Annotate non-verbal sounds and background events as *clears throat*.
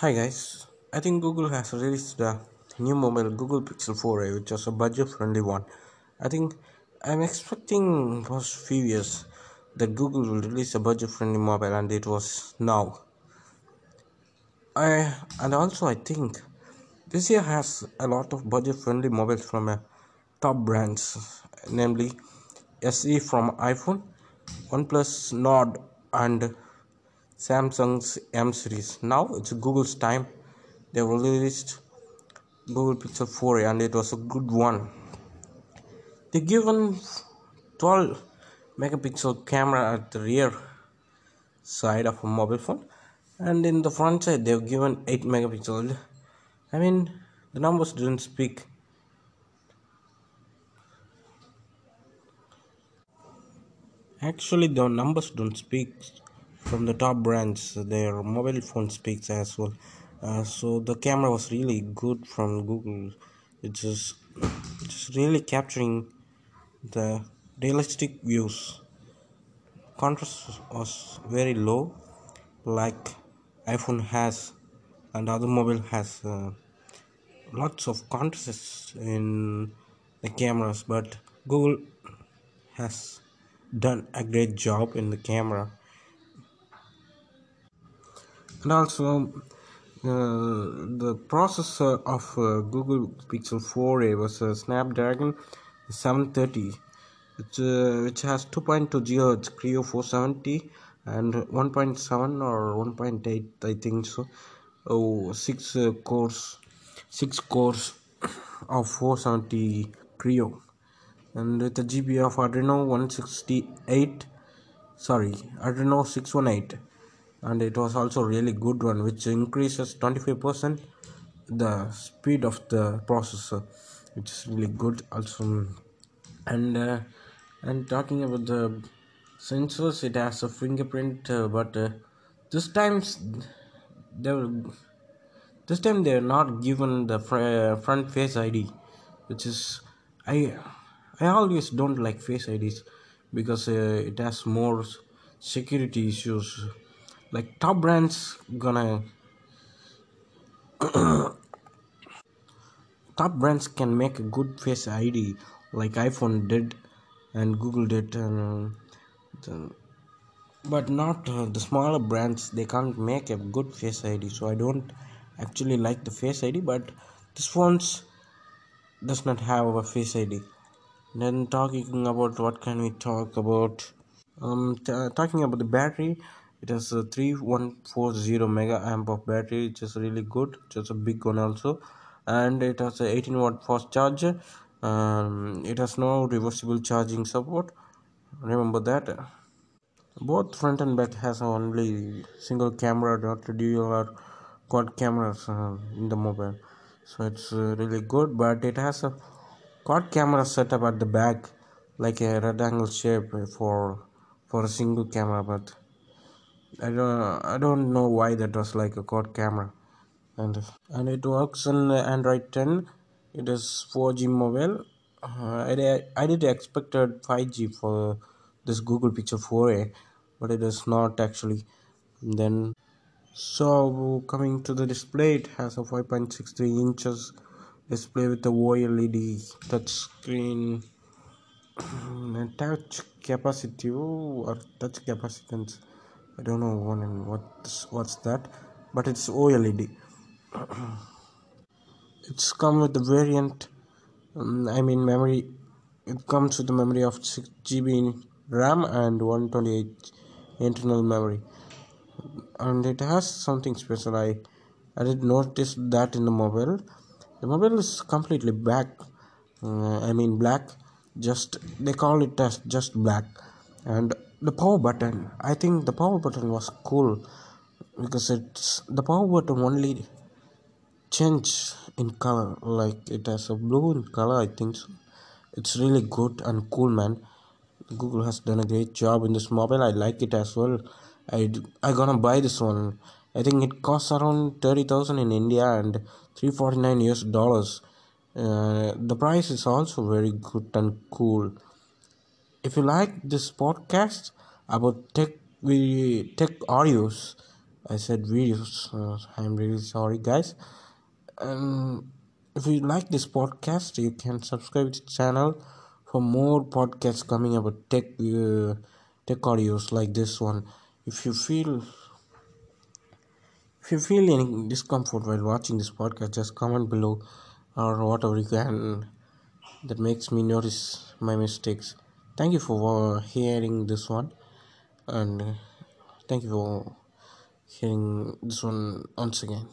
Hi guys, I think Google has released the new mobile Google Pixel 4a, which is a budget-friendly one. I think I'm expecting for few years that Google will release a budget-friendly mobile, and it was now. I and also I think this year has a lot of budget-friendly mobiles from uh, top brands, namely SE from iPhone, OnePlus Nord, and Samsung's M series. Now it's Google's time. They released Google Pixel 4 and it was a good one. They given 12 megapixel camera at the rear side of a mobile phone and in the front side they've given 8 megapixel. I mean the numbers didn't speak. Actually the numbers don't speak from the top brands their mobile phone speaks as well. Uh, so the camera was really good from google. It's just just really capturing the realistic views. Contrast was very low like iphone has and other mobile has uh, lots of contrast in the cameras but google has done a great job in the camera and also uh, the processor of uh, Google Pixel 4a was a Snapdragon 730 which, uh, which has 2.2 GHz Kryo 470 and 1.7 or 1.8 I think so. Oh six uh, cores six cores *coughs* of 470 Kryo and with a GPU of Adreno 168 sorry Adreno 618 and it was also really good one which increases 25% the speed of the processor which is really good also. And uh, and talking about the sensors it has a fingerprint uh, but uh, this times they this time they're not given the fr- front face id which is i i always don't like face ids because uh, it has more security issues like top brands gonna *coughs* top brands can make a good face id like iphone did and google did and the, but not uh, the smaller brands they can't make a good face id so i don't actually like the face id but this phones does not have a face id then talking about what can we talk about? Um t- talking about the battery it has a 3140 mega amp of battery which is really good just a big one also. And it has a 18 watt fast charger um, it has no reversible charging support. Remember that. Both front and back has only single camera not dual or quad cameras uh, in the mobile. So it's uh, really good but it has a quad camera setup at the back like a rectangle shape for for a single camera but I don't I don't know why that was like a quad camera. And and it works on Android 10 it is 4G mobile. Uh, I, I did expected 5G for this Google Pixel 4a but it is not actually. Then so coming to the display it has a 5.63 inches display with the OLED touch screen and touch capacitive or touch capacitance I don't know what what's that but it's OLED *clears throat* it's come with the variant um, I mean memory it comes with the memory of 6 GB RAM and 128 internal memory. And it has something special I I did notice that in the mobile. The mobile is completely black uh, I mean black just they call it as just black. And the power button i think the power button was cool because it's the power button only change in color like it has a blue in color i think so. It's really good and cool man. Google has done a great job in this mobile i like it as well. I i gonna buy this one. I think it costs around 30000 in india and 349 us dollars. Uh, the price is also very good and cool if you like this podcast about tech we tech audios I said videos. Uh, I'm really sorry, guys. And if you like this podcast, you can subscribe to the channel for more podcasts coming about tech uh, tech audios like this one. If you feel if you feel any discomfort while watching this podcast, just comment below or whatever you can that makes me notice my mistakes. Thank you for hearing this one and thank you for hearing this one once again.